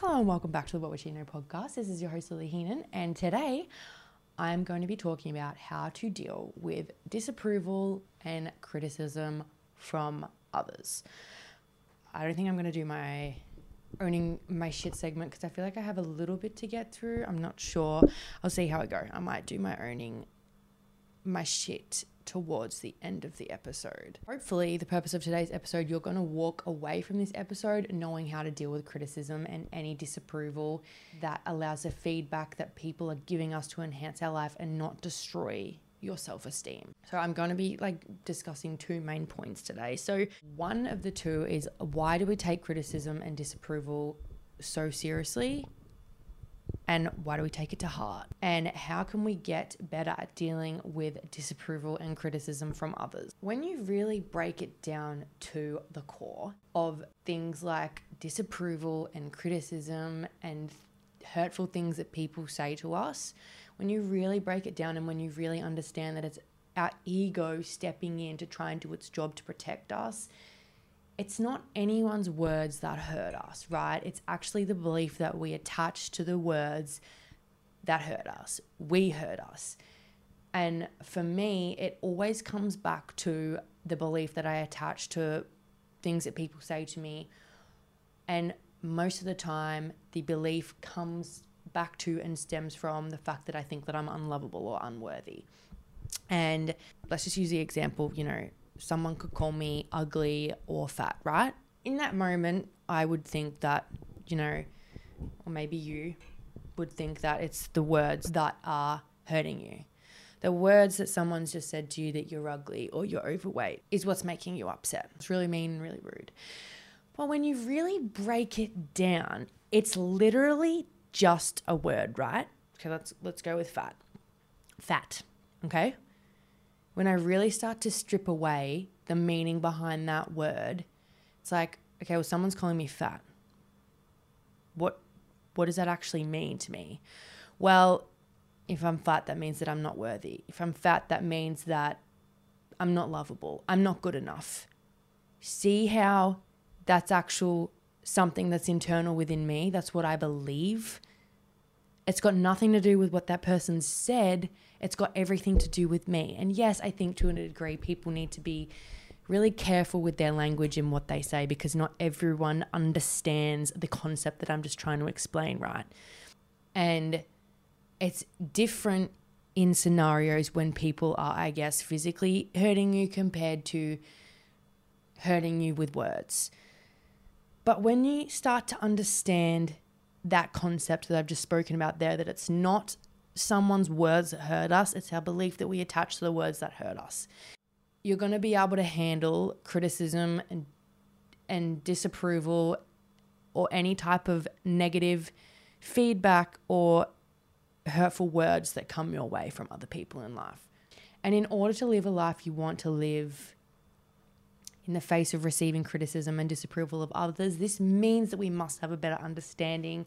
Hello and welcome back to the What Would She Know podcast. This is your host Lily Heenan, and today I'm going to be talking about how to deal with disapproval and criticism from others. I don't think I'm going to do my owning my shit segment because I feel like I have a little bit to get through. I'm not sure. I'll see how I go. I might do my owning my shit towards the end of the episode. Hopefully, the purpose of today's episode, you're going to walk away from this episode knowing how to deal with criticism and any disapproval that allows the feedback that people are giving us to enhance our life and not destroy your self esteem. So, I'm going to be like discussing two main points today. So, one of the two is why do we take criticism and disapproval so seriously? And why do we take it to heart? And how can we get better at dealing with disapproval and criticism from others? When you really break it down to the core of things like disapproval and criticism and hurtful things that people say to us, when you really break it down and when you really understand that it's our ego stepping in to try and do its job to protect us it's not anyone's words that hurt us, right? It's actually the belief that we attach to the words that hurt us. We hurt us. And for me, it always comes back to the belief that I attach to things that people say to me. And most of the time, the belief comes back to and stems from the fact that I think that I'm unlovable or unworthy. And let's just use the example, you know, someone could call me ugly or fat, right? In that moment, I would think that, you know, or maybe you would think that it's the words that are hurting you. The words that someone's just said to you that you're ugly or you're overweight is what's making you upset. It's really mean and really rude. But when you really break it down, it's literally just a word, right? Okay, let's let's go with fat. Fat. Okay? When I really start to strip away the meaning behind that word, it's like, okay, well, someone's calling me fat. What, what does that actually mean to me? Well, if I'm fat, that means that I'm not worthy. If I'm fat, that means that I'm not lovable. I'm not good enough. See how that's actual something that's internal within me. That's what I believe. It's got nothing to do with what that person said. It's got everything to do with me. And yes, I think to a degree, people need to be really careful with their language and what they say because not everyone understands the concept that I'm just trying to explain, right? And it's different in scenarios when people are, I guess, physically hurting you compared to hurting you with words. But when you start to understand that concept that I've just spoken about there, that it's not someone's words that hurt us, it's our belief that we attach to the words that hurt us. You're going to be able to handle criticism and and disapproval or any type of negative feedback or hurtful words that come your way from other people in life. And in order to live a life you want to live in the face of receiving criticism and disapproval of others, this means that we must have a better understanding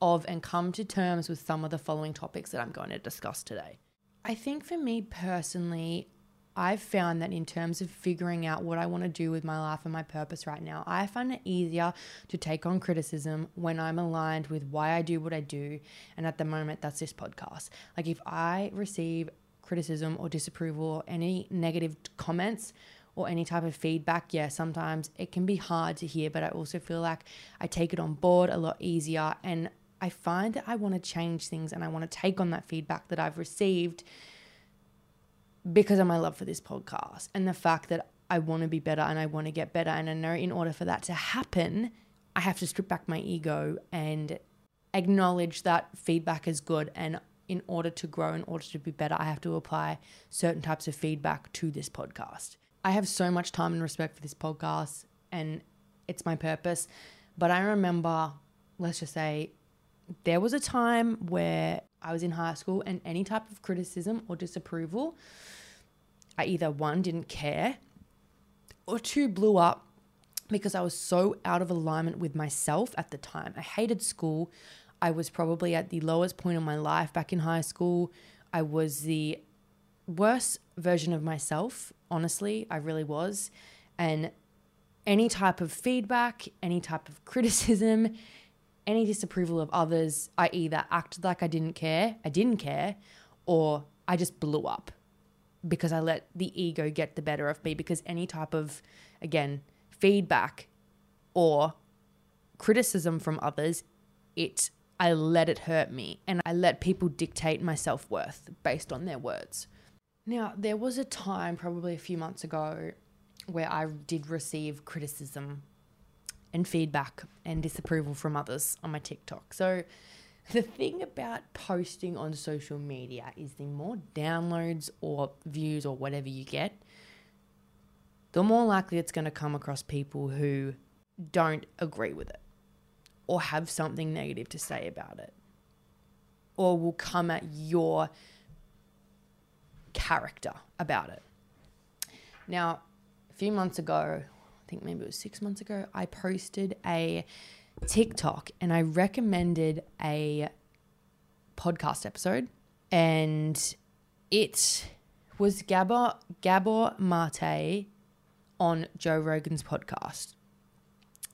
of and come to terms with some of the following topics that I'm going to discuss today. I think for me personally, I've found that in terms of figuring out what I want to do with my life and my purpose right now, I find it easier to take on criticism when I'm aligned with why I do what I do. And at the moment, that's this podcast. Like if I receive criticism or disapproval or any negative comments, or any type of feedback, yeah, sometimes it can be hard to hear, but I also feel like I take it on board a lot easier and I find that I want to change things and I want to take on that feedback that I've received because of my love for this podcast and the fact that I want to be better and I want to get better. And I know in order for that to happen, I have to strip back my ego and acknowledge that feedback is good. And in order to grow, in order to be better, I have to apply certain types of feedback to this podcast. I have so much time and respect for this podcast and it's my purpose. But I remember, let's just say, there was a time where I was in high school and any type of criticism or disapproval, I either one, didn't care, or two, blew up because I was so out of alignment with myself at the time. I hated school. I was probably at the lowest point in my life back in high school. I was the worst version of myself, honestly. I really was. And any type of feedback, any type of criticism, any disapproval of others, I either acted like I didn't care, I didn't care, or I just blew up because I let the ego get the better of me. Because any type of, again, feedback or criticism from others, it I let it hurt me and I let people dictate my self worth based on their words. Now, there was a time, probably a few months ago, where I did receive criticism and feedback and disapproval from others on my TikTok. So, the thing about posting on social media is the more downloads or views or whatever you get, the more likely it's going to come across people who don't agree with it or have something negative to say about it or will come at your character about it. Now, a few months ago, I think maybe it was six months ago, I posted a TikTok and I recommended a podcast episode and it was Gabor Gabor Mate on Joe Rogan's podcast.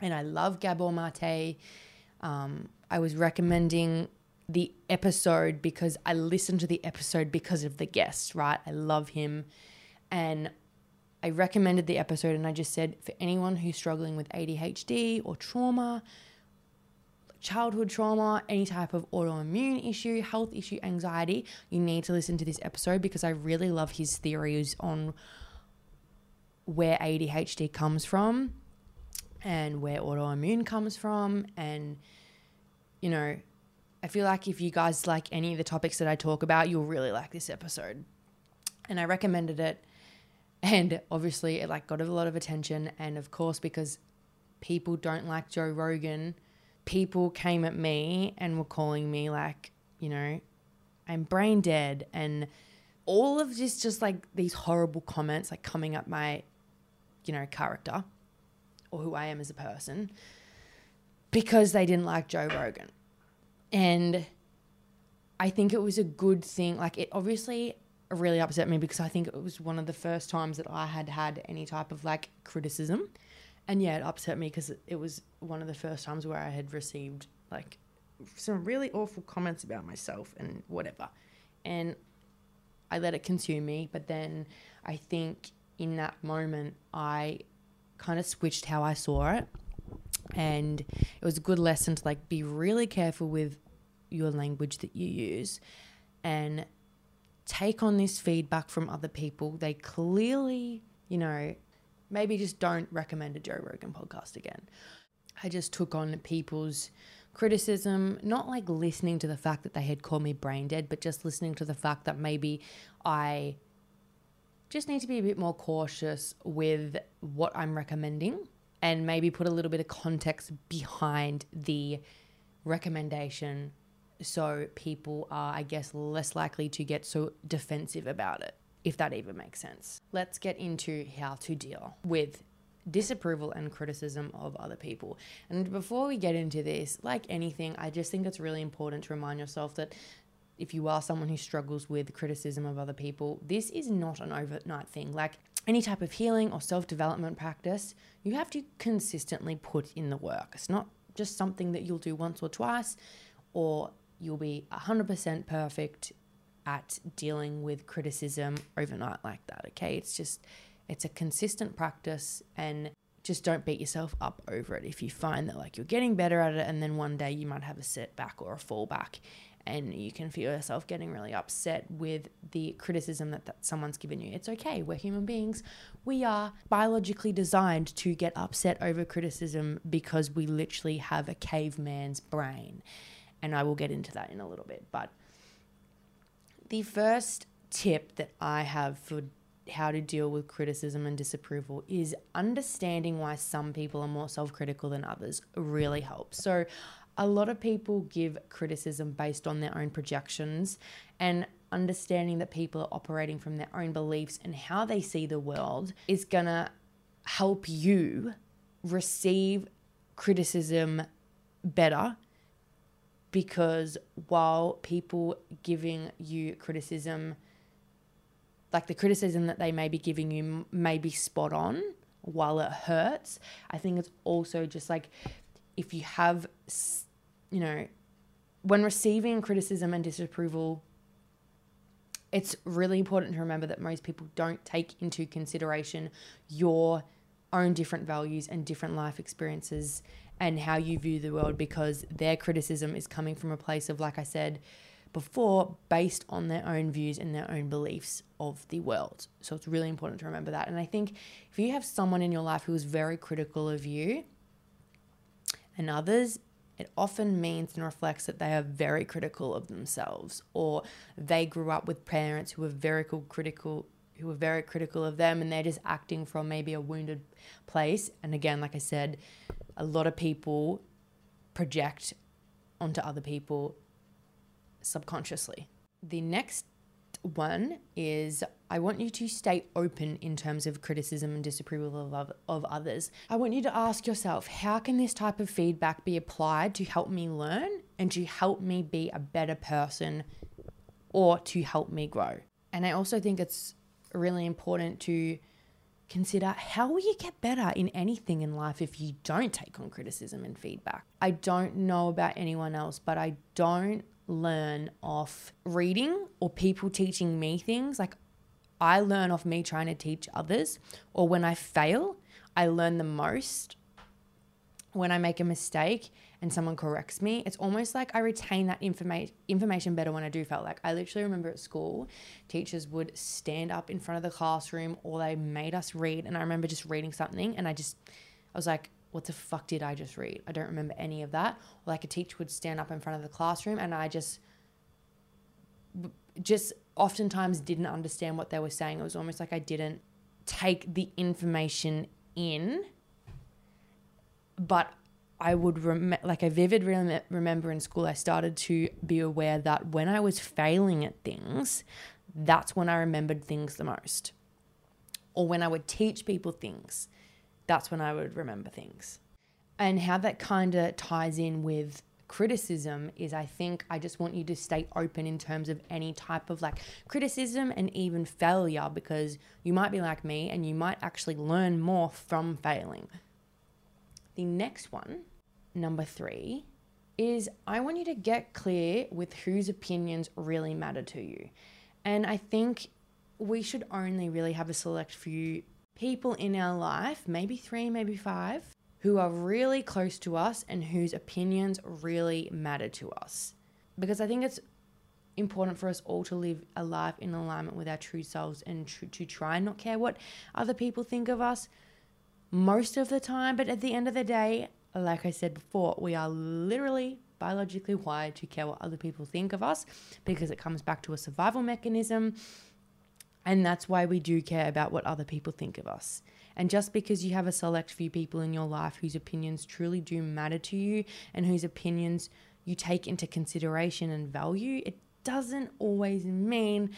And I love Gabor Mate. Um, I was recommending the episode because I listened to the episode because of the guest, right? I love him. And I recommended the episode and I just said for anyone who's struggling with ADHD or trauma, childhood trauma, any type of autoimmune issue, health issue, anxiety, you need to listen to this episode because I really love his theories on where ADHD comes from and where autoimmune comes from and you know I feel like if you guys like any of the topics that I talk about, you'll really like this episode. And I recommended it. And obviously it like got a lot of attention. And of course, because people don't like Joe Rogan, people came at me and were calling me like, you know, I'm brain dead and all of this just like these horrible comments like coming at my, you know, character or who I am as a person because they didn't like Joe Rogan. And I think it was a good thing. Like, it obviously really upset me because I think it was one of the first times that I had had any type of like criticism. And yeah, it upset me because it was one of the first times where I had received like some really awful comments about myself and whatever. And I let it consume me. But then I think in that moment, I kind of switched how I saw it. And it was a good lesson to like be really careful with your language that you use and take on this feedback from other people. They clearly, you know, maybe just don't recommend a Joe Rogan podcast again. I just took on people's criticism, not like listening to the fact that they had called me brain dead, but just listening to the fact that maybe I just need to be a bit more cautious with what I'm recommending and maybe put a little bit of context behind the recommendation so people are, I guess, less likely to get so defensive about it, if that even makes sense. Let's get into how to deal with disapproval and criticism of other people. And before we get into this, like anything, I just think it's really important to remind yourself that if you are someone who struggles with criticism of other people, this is not an overnight thing. Like any type of healing or self development practice, you have to consistently put in the work. It's not just something that you'll do once or twice or you'll be 100% perfect at dealing with criticism overnight like that, okay? It's just, it's a consistent practice and just don't beat yourself up over it if you find that like you're getting better at it and then one day you might have a setback or a fallback and you can feel yourself getting really upset with the criticism that, that someone's given you. It's okay. We're human beings. We are biologically designed to get upset over criticism because we literally have a caveman's brain and I will get into that in a little bit. But the first tip that I have for how to deal with criticism and disapproval is understanding why some people are more self critical than others really helps. So, a lot of people give criticism based on their own projections, and understanding that people are operating from their own beliefs and how they see the world is gonna help you receive criticism better because while people giving you criticism, like the criticism that they may be giving you may be spot on while it hurts, I think it's also just like if you have you know, when receiving criticism and disapproval, it's really important to remember that most people don't take into consideration your own different values and different life experiences and how you view the world because their criticism is coming from a place of, like I said before, based on their own views and their own beliefs of the world. So it's really important to remember that. And I think if you have someone in your life who is very critical of you and others, it often means and reflects that they are very critical of themselves or they grew up with parents who were very critical who were very critical of them and they're just acting from maybe a wounded place and again like i said a lot of people project onto other people subconsciously the next one is I want you to stay open in terms of criticism and disapproval of, of others. I want you to ask yourself, how can this type of feedback be applied to help me learn and to help me be a better person or to help me grow? And I also think it's really important to consider how will you get better in anything in life if you don't take on criticism and feedback. I don't know about anyone else, but I don't learn off reading or people teaching me things. Like I learn off me trying to teach others, or when I fail, I learn the most when I make a mistake and someone corrects me. It's almost like I retain that information information better when I do felt Like I literally remember at school, teachers would stand up in front of the classroom or they made us read, and I remember just reading something, and I just I was like, what the fuck did I just read? I don't remember any of that. Or like a teacher would stand up in front of the classroom and I just just oftentimes didn't understand what they were saying. It was almost like I didn't take the information in, but I would rem- like I vivid rem- remember in school I started to be aware that when I was failing at things, that's when I remembered things the most. Or when I would teach people things, that's when I would remember things. And how that kind of ties in with criticism is I think I just want you to stay open in terms of any type of like criticism and even failure because you might be like me and you might actually learn more from failing. The next one, number three, is I want you to get clear with whose opinions really matter to you. And I think we should only really have a select few people in our life, maybe three, maybe five, who are really close to us and whose opinions really matter to us. Because I think it's important for us all to live a life in alignment with our true selves and tr- to try and not care what other people think of us most of the time. But at the end of the day, like I said before, we are literally biologically wired to care what other people think of us because it comes back to a survival mechanism and that's why we do care about what other people think of us. And just because you have a select few people in your life whose opinions truly do matter to you and whose opinions you take into consideration and value, it doesn't always mean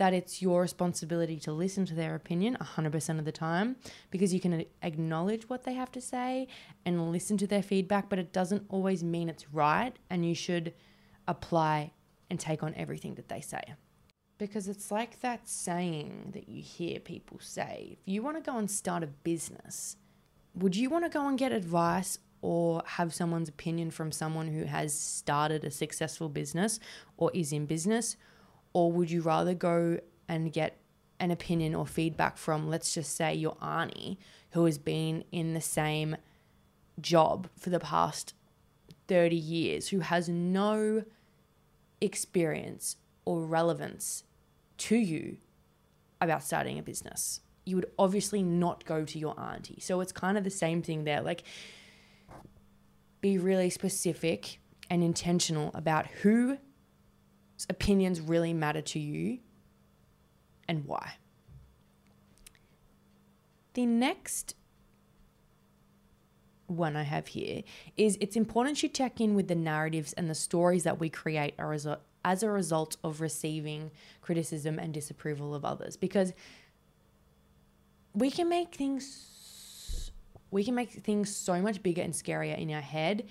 that it's your responsibility to listen to their opinion 100% of the time because you can acknowledge what they have to say and listen to their feedback, but it doesn't always mean it's right and you should apply and take on everything that they say because it's like that saying that you hear people say if you want to go and start a business, would you want to go and get advice or have someone's opinion from someone who has started a successful business or is in business? Or would you rather go and get an opinion or feedback from, let's just say, your auntie who has been in the same job for the past 30 years, who has no experience or relevance to you about starting a business. You would obviously not go to your auntie. So it's kind of the same thing there. Like, be really specific and intentional about whose opinions really matter to you and why. The next one I have here is it's important you check in with the narratives and the stories that we create as a, as a result of receiving criticism and disapproval of others because we can make things we can make things so much bigger and scarier in our head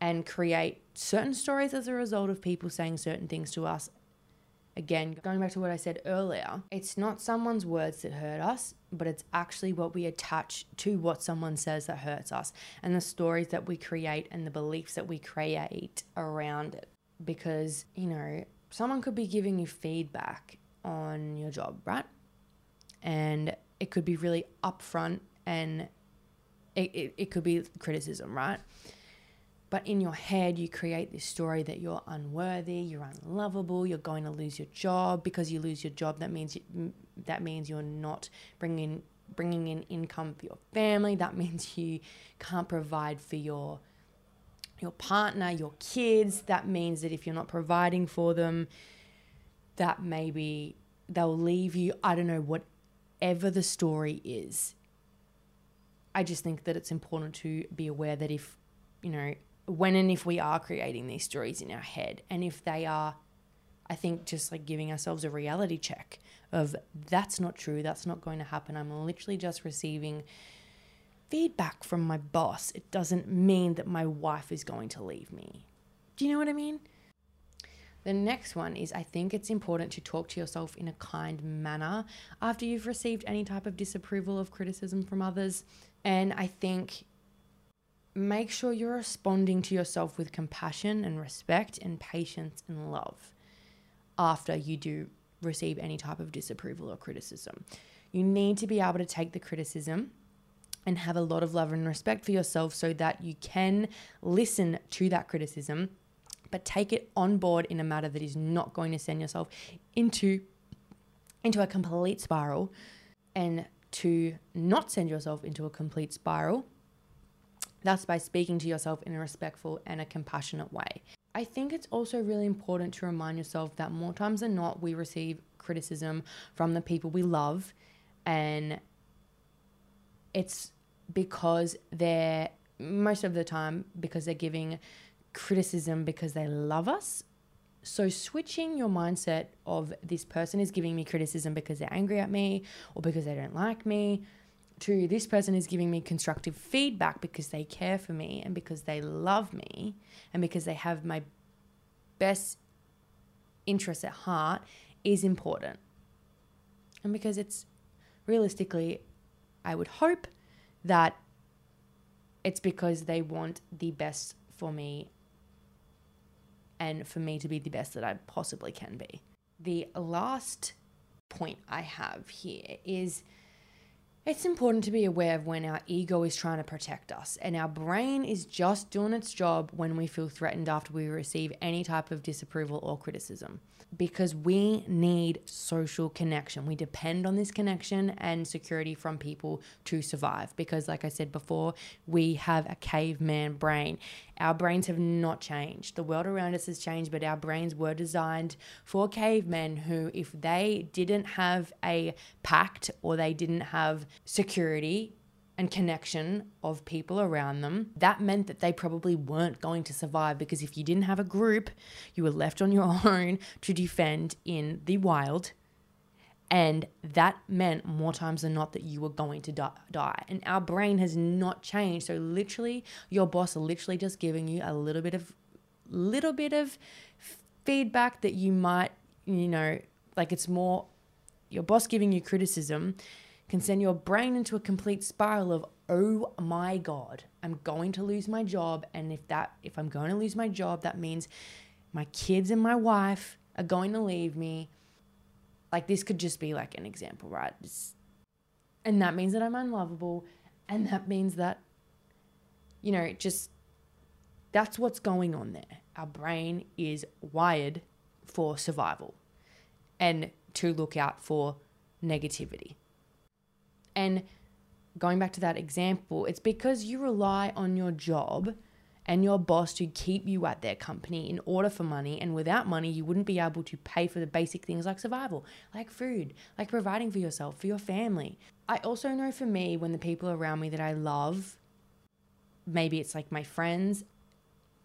and create certain stories as a result of people saying certain things to us Again, going back to what I said earlier, it's not someone's words that hurt us, but it's actually what we attach to what someone says that hurts us and the stories that we create and the beliefs that we create around it. Because, you know, someone could be giving you feedback on your job, right? And it could be really upfront and it, it, it could be criticism, right? But in your head, you create this story that you're unworthy, you're unlovable, you're going to lose your job because you lose your job. That means you, that means you're not bringing bringing in income for your family. That means you can't provide for your your partner, your kids. That means that if you're not providing for them, that maybe they'll leave you. I don't know whatever the story is. I just think that it's important to be aware that if you know when and if we are creating these stories in our head, and if they are, I think just like giving ourselves a reality check of that's not true, that's not going to happen. I'm literally just receiving feedback from my boss. It doesn't mean that my wife is going to leave me. Do you know what I mean? The next one is I think it's important to talk to yourself in a kind manner after you've received any type of disapproval of criticism from others. And I think make sure you're responding to yourself with compassion and respect and patience and love after you do receive any type of disapproval or criticism. You need to be able to take the criticism and have a lot of love and respect for yourself so that you can listen to that criticism but take it on board in a matter that is not going to send yourself into into a complete spiral and to not send yourself into a complete spiral that's by speaking to yourself in a respectful and a compassionate way. I think it's also really important to remind yourself that more times than not, we receive criticism from the people we love, and it's because they're most of the time because they're giving criticism because they love us. So, switching your mindset of this person is giving me criticism because they're angry at me or because they don't like me to this person is giving me constructive feedback because they care for me and because they love me and because they have my best interests at heart is important. And because it's realistically, I would hope that it's because they want the best for me and for me to be the best that I possibly can be. The last point I have here is it's important to be aware of when our ego is trying to protect us and our brain is just doing its job when we feel threatened after we receive any type of disapproval or criticism because we need social connection. We depend on this connection and security from people to survive because, like I said before, we have a caveman brain. Our brains have not changed. The world around us has changed, but our brains were designed for cavemen who, if they didn't have a pact or they didn't have security, and connection of people around them, that meant that they probably weren't going to survive because if you didn't have a group, you were left on your own to defend in the wild. And that meant more times than not that you were going to die. And our brain has not changed. So literally, your boss literally just giving you a little bit of, little bit of feedback that you might, you know, like it's more your boss giving you criticism can send your brain into a complete spiral of oh my god i'm going to lose my job. And if that if i'm going to lose my job that means my kids and my wife are going to leave me. Like this could just be like an example right? It's, and that means that i'm unlovable and that means that you know just that's what's going on there. Our brain is wired for survival and to look out for negativity and going back to that example, it's because you rely on your job and your boss to keep you at their company in order for money. And without money, you wouldn't be able to pay for the basic things like survival, like food, like providing for yourself, for your family. I also know for me, when the people around me that I love, maybe it's like my friends,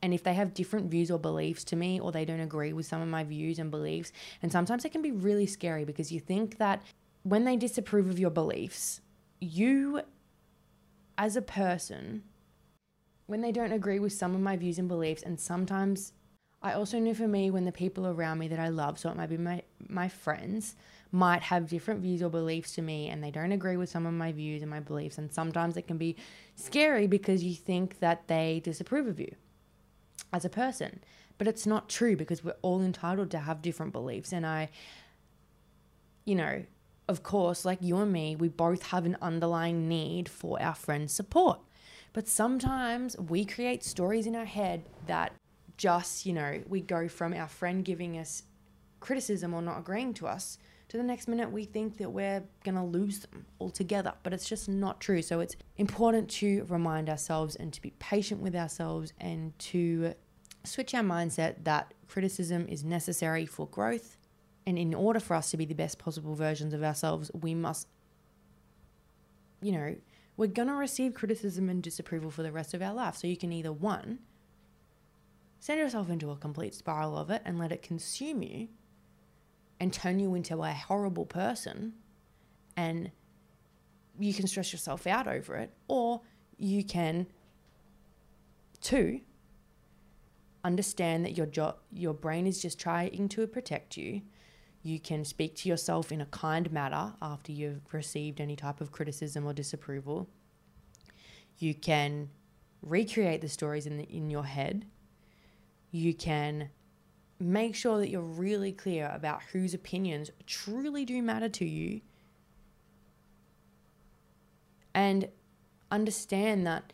and if they have different views or beliefs to me, or they don't agree with some of my views and beliefs, and sometimes it can be really scary because you think that when they disapprove of your beliefs, you as a person, when they don't agree with some of my views and beliefs, and sometimes I also know for me when the people around me that I love, so it might be my my friends, might have different views or beliefs to me and they don't agree with some of my views and my beliefs and sometimes it can be scary because you think that they disapprove of you as a person. But it's not true because we're all entitled to have different beliefs and I you know, of course, like you and me, we both have an underlying need for our friends' support. But sometimes we create stories in our head that just, you know, we go from our friend giving us criticism or not agreeing to us to the next minute we think that we're going to lose them altogether. But it's just not true. So it's important to remind ourselves and to be patient with ourselves and to switch our mindset that criticism is necessary for growth and in order for us to be the best possible versions of ourselves, we must, you know, we're going to receive criticism and disapproval for the rest of our life. So you can either, one, send yourself into a complete spiral of it and let it consume you and turn you into a horrible person and you can stress yourself out over it or you can two understand that your jo- your brain is just trying to protect you you can speak to yourself in a kind manner after you've received any type of criticism or disapproval. You can recreate the stories in, the, in your head. You can make sure that you're really clear about whose opinions truly do matter to you. And understand that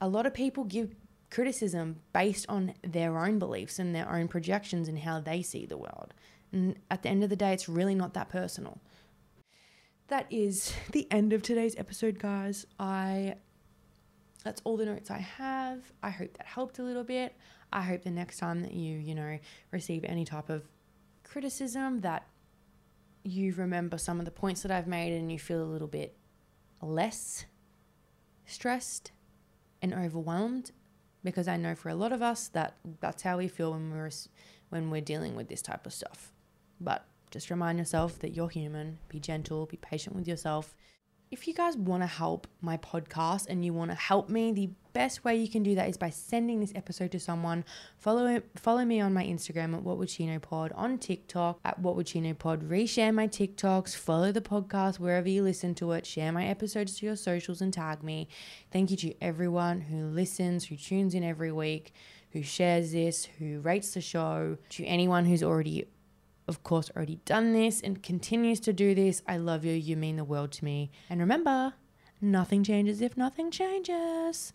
a lot of people give criticism based on their own beliefs and their own projections and how they see the world. And at the end of the day, it's really not that personal. That is the end of today's episode, guys. I that's all the notes I have. I hope that helped a little bit. I hope the next time that you, you know, receive any type of criticism that you remember some of the points that I've made and you feel a little bit less stressed and overwhelmed because I know for a lot of us that that's how we feel when we're when we're dealing with this type of stuff. But just remind yourself that you're human. Be gentle, be patient with yourself. If you guys want to help my podcast and you want to help me, the best way you can do that is by sending this episode to someone. Follow follow me on my Instagram at What Would She Know Pod, on TikTok at What Would She Know Pod. Reshare my TikToks, follow the podcast wherever you listen to it. Share my episodes to your socials and tag me. Thank you to everyone who listens, who tunes in every week, who shares this, who rates the show. To anyone who's already of course, already done this and continues to do this. I love you. You mean the world to me. And remember, nothing changes if nothing changes.